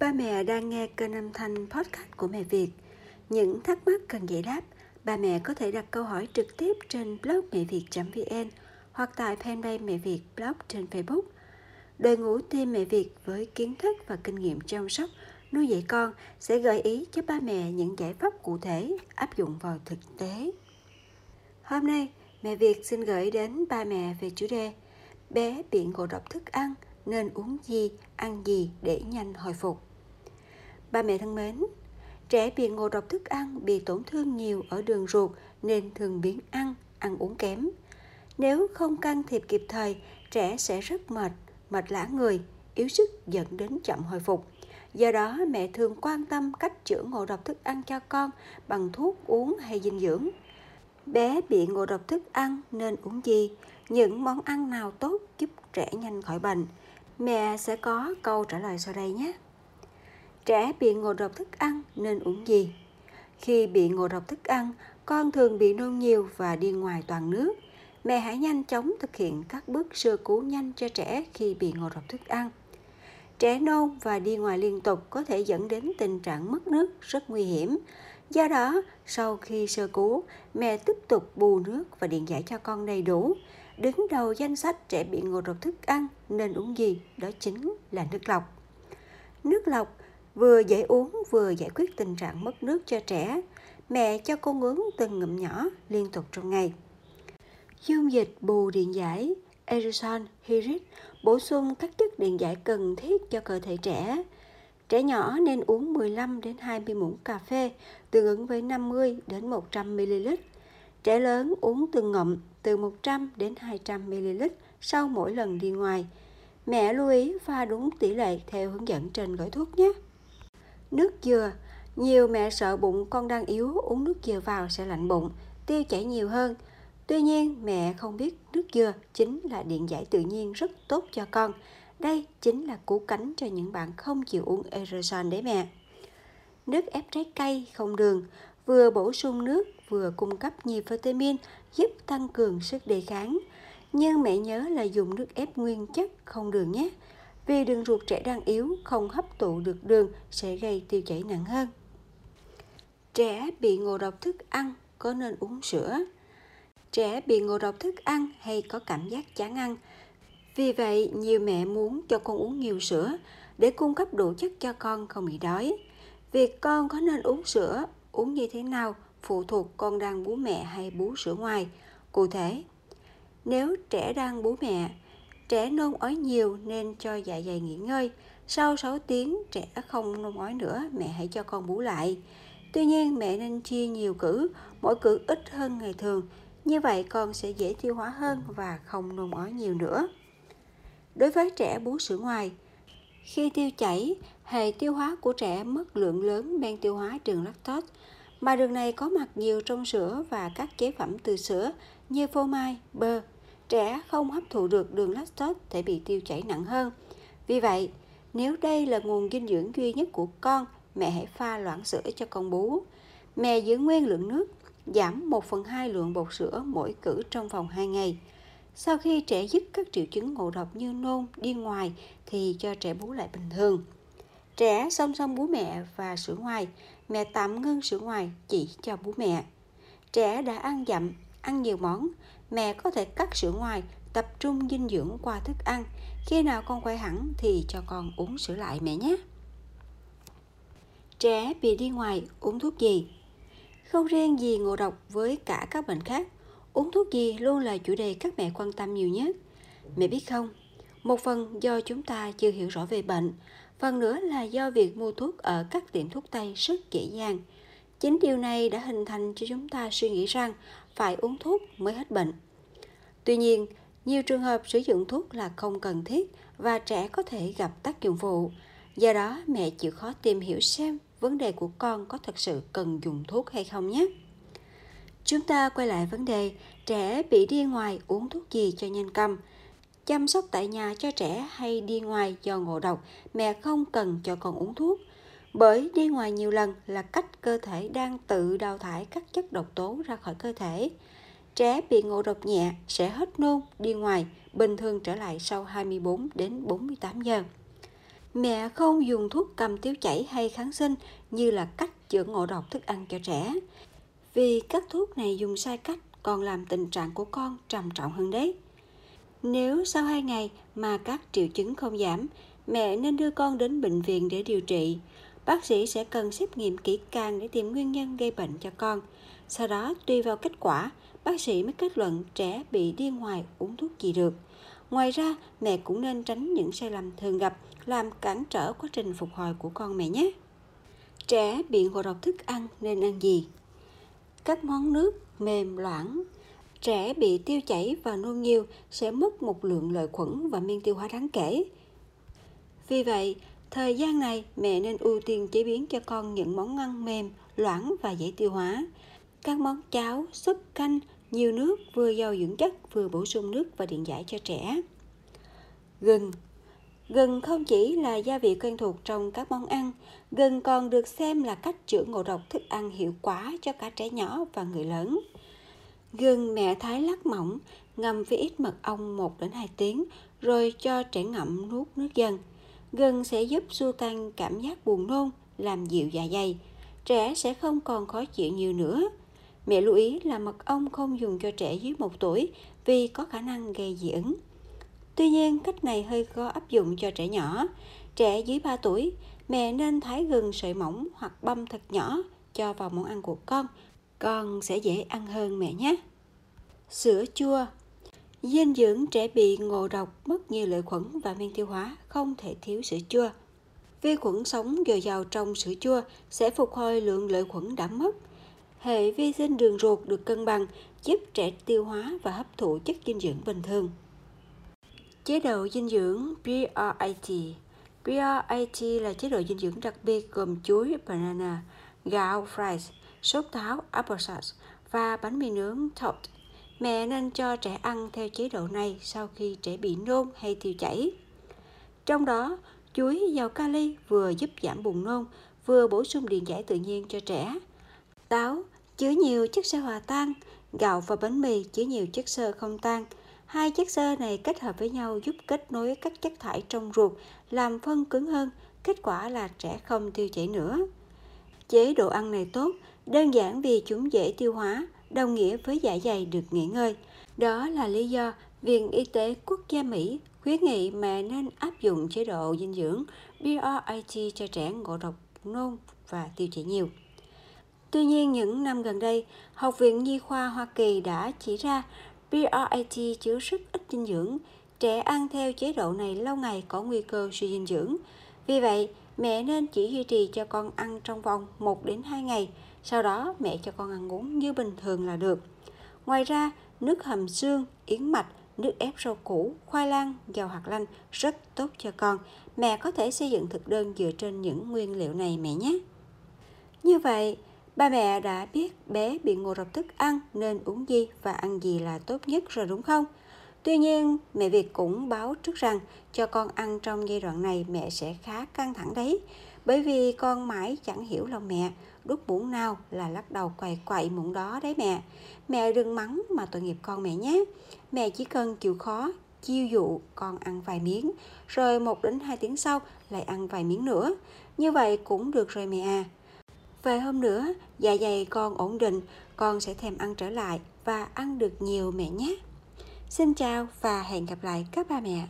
Ba mẹ đang nghe kênh âm thanh podcast của mẹ Việt. Những thắc mắc cần giải đáp, ba mẹ có thể đặt câu hỏi trực tiếp trên blog mẹ việt.vn hoặc tại fanpage mẹ Việt blog trên Facebook. Đội ngũ team mẹ Việt với kiến thức và kinh nghiệm chăm sóc, nuôi dạy con sẽ gợi ý cho ba mẹ những giải pháp cụ thể áp dụng vào thực tế. Hôm nay, mẹ Việt xin gửi đến ba mẹ về chủ đề Bé bị ngộ độc thức ăn nên uống gì, ăn gì để nhanh hồi phục. Ba mẹ thân mến, trẻ bị ngộ độc thức ăn bị tổn thương nhiều ở đường ruột nên thường biến ăn, ăn uống kém. Nếu không can thiệp kịp thời, trẻ sẽ rất mệt, mệt lã người, yếu sức dẫn đến chậm hồi phục. Do đó, mẹ thường quan tâm cách chữa ngộ độc thức ăn cho con bằng thuốc uống hay dinh dưỡng. Bé bị ngộ độc thức ăn nên uống gì? Những món ăn nào tốt giúp trẻ nhanh khỏi bệnh? Mẹ sẽ có câu trả lời sau đây nhé. Trẻ bị ngộ độc thức ăn nên uống gì? Khi bị ngộ độc thức ăn, con thường bị nôn nhiều và đi ngoài toàn nước. Mẹ hãy nhanh chóng thực hiện các bước sơ cứu nhanh cho trẻ khi bị ngộ độc thức ăn. Trẻ nôn và đi ngoài liên tục có thể dẫn đến tình trạng mất nước rất nguy hiểm. Do đó, sau khi sơ cứu, mẹ tiếp tục bù nước và điện giải cho con đầy đủ. Đứng đầu danh sách trẻ bị ngộ độc thức ăn nên uống gì đó chính là nước lọc. Nước lọc vừa dễ uống vừa giải quyết tình trạng mất nước cho trẻ. Mẹ cho con uống từng ngụm nhỏ liên tục trong ngày. Dung dịch bù điện giải aerosol hydrit bổ sung các chất điện giải cần thiết cho cơ thể trẻ. Trẻ nhỏ nên uống 15 đến 20 muỗng cà phê, tương ứng với 50 đến 100 ml. Trẻ lớn uống từng ngụm từ 100 đến 200 ml sau mỗi lần đi ngoài. Mẹ lưu ý pha đúng tỷ lệ theo hướng dẫn trên gói thuốc nhé. Nước dừa Nhiều mẹ sợ bụng con đang yếu uống nước dừa vào sẽ lạnh bụng, tiêu chảy nhiều hơn. Tuy nhiên, mẹ không biết nước dừa chính là điện giải tự nhiên rất tốt cho con. Đây chính là cú cánh cho những bạn không chịu uống aerosol đấy mẹ. Nước ép trái cây không đường vừa bổ sung nước vừa cung cấp nhiều vitamin giúp tăng cường sức đề kháng. Nhưng mẹ nhớ là dùng nước ép nguyên chất không đường nhé vì đường ruột trẻ đang yếu không hấp thụ được đường sẽ gây tiêu chảy nặng hơn. Trẻ bị ngộ độc thức ăn có nên uống sữa? Trẻ bị ngộ độc thức ăn hay có cảm giác chán ăn. Vì vậy, nhiều mẹ muốn cho con uống nhiều sữa để cung cấp đủ chất cho con không bị đói. Việc con có nên uống sữa, uống như thế nào phụ thuộc con đang bú mẹ hay bú sữa ngoài. Cụ thể, nếu trẻ đang bú mẹ, Trẻ nôn ói nhiều nên cho dạ dày nghỉ ngơi. Sau 6 tiếng trẻ không nôn ói nữa, mẹ hãy cho con bú lại. Tuy nhiên mẹ nên chia nhiều cử, mỗi cử ít hơn ngày thường. Như vậy con sẽ dễ tiêu hóa hơn và không nôn ói nhiều nữa. Đối với trẻ bú sữa ngoài, khi tiêu chảy, hệ tiêu hóa của trẻ mất lượng lớn men tiêu hóa đường lactose, mà đường này có mặt nhiều trong sữa và các chế phẩm từ sữa như phô mai, bơ, trẻ không hấp thụ được đường lactose sẽ bị tiêu chảy nặng hơn. Vì vậy, nếu đây là nguồn dinh dưỡng duy nhất của con, mẹ hãy pha loãng sữa cho con bú. Mẹ giữ nguyên lượng nước, giảm 1 phần 2 lượng bột sữa mỗi cử trong vòng 2 ngày. Sau khi trẻ dứt các triệu chứng ngộ độc như nôn, đi ngoài thì cho trẻ bú lại bình thường. Trẻ song song bú mẹ và sữa ngoài, mẹ tạm ngưng sữa ngoài chỉ cho bú mẹ. Trẻ đã ăn dặm, ăn nhiều món, mẹ có thể cắt sữa ngoài, tập trung dinh dưỡng qua thức ăn. Khi nào con khỏe hẳn thì cho con uống sữa lại mẹ nhé. Trẻ bị đi ngoài uống thuốc gì? Không riêng gì ngộ độc với cả các bệnh khác, uống thuốc gì luôn là chủ đề các mẹ quan tâm nhiều nhất. Mẹ biết không, một phần do chúng ta chưa hiểu rõ về bệnh, phần nữa là do việc mua thuốc ở các tiệm thuốc Tây rất dễ dàng. Chính điều này đã hình thành cho chúng ta suy nghĩ rằng phải uống thuốc mới hết bệnh. Tuy nhiên, nhiều trường hợp sử dụng thuốc là không cần thiết và trẻ có thể gặp tác dụng phụ. Do đó, mẹ chịu khó tìm hiểu xem vấn đề của con có thật sự cần dùng thuốc hay không nhé. Chúng ta quay lại vấn đề trẻ bị đi ngoài uống thuốc gì cho nhanh câm. Chăm sóc tại nhà cho trẻ hay đi ngoài do ngộ độc, mẹ không cần cho con uống thuốc bởi đi ngoài nhiều lần là cách cơ thể đang tự đào thải các chất độc tố ra khỏi cơ thể. Trẻ bị ngộ độc nhẹ sẽ hết nôn, đi ngoài, bình thường trở lại sau 24 đến 48 giờ. Mẹ không dùng thuốc cầm tiêu chảy hay kháng sinh như là cách chữa ngộ độc thức ăn cho trẻ. Vì các thuốc này dùng sai cách còn làm tình trạng của con trầm trọng hơn đấy. Nếu sau 2 ngày mà các triệu chứng không giảm, mẹ nên đưa con đến bệnh viện để điều trị. Bác sĩ sẽ cần xét nghiệm kỹ càng để tìm nguyên nhân gây bệnh cho con. Sau đó, tùy vào kết quả, bác sĩ mới kết luận trẻ bị điên ngoài uống thuốc gì được. Ngoài ra, mẹ cũng nên tránh những sai lầm thường gặp làm cản trở quá trình phục hồi của con mẹ nhé. Trẻ bị ngộ độc thức ăn nên ăn gì? Các món nước mềm loãng. Trẻ bị tiêu chảy và nôn nhiều sẽ mất một lượng lợi khuẩn và men tiêu hóa đáng kể. Vì vậy, thời gian này mẹ nên ưu tiên chế biến cho con những món ăn mềm, loãng và dễ tiêu hóa. Các món cháo, súp, canh, nhiều nước vừa giàu dưỡng chất vừa bổ sung nước và điện giải cho trẻ. Gừng Gừng không chỉ là gia vị quen thuộc trong các món ăn, gừng còn được xem là cách chữa ngộ độc thức ăn hiệu quả cho cả trẻ nhỏ và người lớn. Gừng mẹ thái lát mỏng, ngâm với ít mật ong 1 đến 2 tiếng, rồi cho trẻ ngậm nuốt nước dần. Gừng sẽ giúp xua tan cảm giác buồn nôn, làm dịu dạ dày. Trẻ sẽ không còn khó chịu nhiều nữa. Mẹ lưu ý là mật ong không dùng cho trẻ dưới 1 tuổi vì có khả năng gây dị ứng. Tuy nhiên, cách này hơi khó áp dụng cho trẻ nhỏ. Trẻ dưới 3 tuổi, mẹ nên thái gừng sợi mỏng hoặc băm thật nhỏ cho vào món ăn của con. Con sẽ dễ ăn hơn mẹ nhé. Sữa chua Dinh dưỡng trẻ bị ngộ độc, mất nhiều lợi khuẩn và men tiêu hóa, không thể thiếu sữa chua. Vi khuẩn sống dồi dào trong sữa chua sẽ phục hồi lượng lợi khuẩn đã mất. Hệ vi sinh đường ruột được cân bằng, giúp trẻ tiêu hóa và hấp thụ chất dinh dưỡng bình thường. Chế độ dinh dưỡng PRIT PRIT là chế độ dinh dưỡng đặc biệt gồm chuối, banana, gạo, fries, sốt táo, applesauce và bánh mì nướng toast. Mẹ nên cho trẻ ăn theo chế độ này sau khi trẻ bị nôn hay tiêu chảy. Trong đó, chuối giàu kali vừa giúp giảm buồn nôn, vừa bổ sung điện giải tự nhiên cho trẻ. Táo chứa nhiều chất xơ hòa tan, gạo và bánh mì chứa nhiều chất xơ không tan – Hai chất xơ này kết hợp với nhau giúp kết nối các chất thải trong ruột, làm phân cứng hơn, kết quả là trẻ không tiêu chảy nữa. Chế độ ăn này tốt, đơn giản vì chúng dễ tiêu hóa, đồng nghĩa với dạ dày được nghỉ ngơi. Đó là lý do Viện Y tế Quốc gia Mỹ khuyến nghị mẹ nên áp dụng chế độ dinh dưỡng BRIT cho trẻ ngộ độc nôn và tiêu chảy nhiều. Tuy nhiên, những năm gần đây, Học viện Nhi khoa Hoa Kỳ đã chỉ ra BRIT chứa rất ít dinh dưỡng. Trẻ ăn theo chế độ này lâu ngày có nguy cơ suy dinh dưỡng. Vì vậy, mẹ nên chỉ duy trì cho con ăn trong vòng 1 đến 2 ngày, sau đó mẹ cho con ăn uống như bình thường là được. Ngoài ra, nước hầm xương, yến mạch, nước ép rau củ, khoai lang, dầu hạt lanh rất tốt cho con. Mẹ có thể xây dựng thực đơn dựa trên những nguyên liệu này mẹ nhé. Như vậy, Ba mẹ đã biết bé bị ngộ độc thức ăn nên uống gì và ăn gì là tốt nhất rồi đúng không? Tuy nhiên, mẹ Việt cũng báo trước rằng cho con ăn trong giai đoạn này mẹ sẽ khá căng thẳng đấy. Bởi vì con mãi chẳng hiểu lòng mẹ, đút muỗng nào là lắc đầu quậy quậy muỗng đó đấy mẹ. Mẹ đừng mắng mà tội nghiệp con mẹ nhé. Mẹ chỉ cần chịu khó, chiêu dụ con ăn vài miếng, rồi một đến hai tiếng sau lại ăn vài miếng nữa. Như vậy cũng được rồi mẹ à. Vài hôm nữa, dạ dày con ổn định, con sẽ thèm ăn trở lại và ăn được nhiều mẹ nhé. Xin chào và hẹn gặp lại các ba mẹ.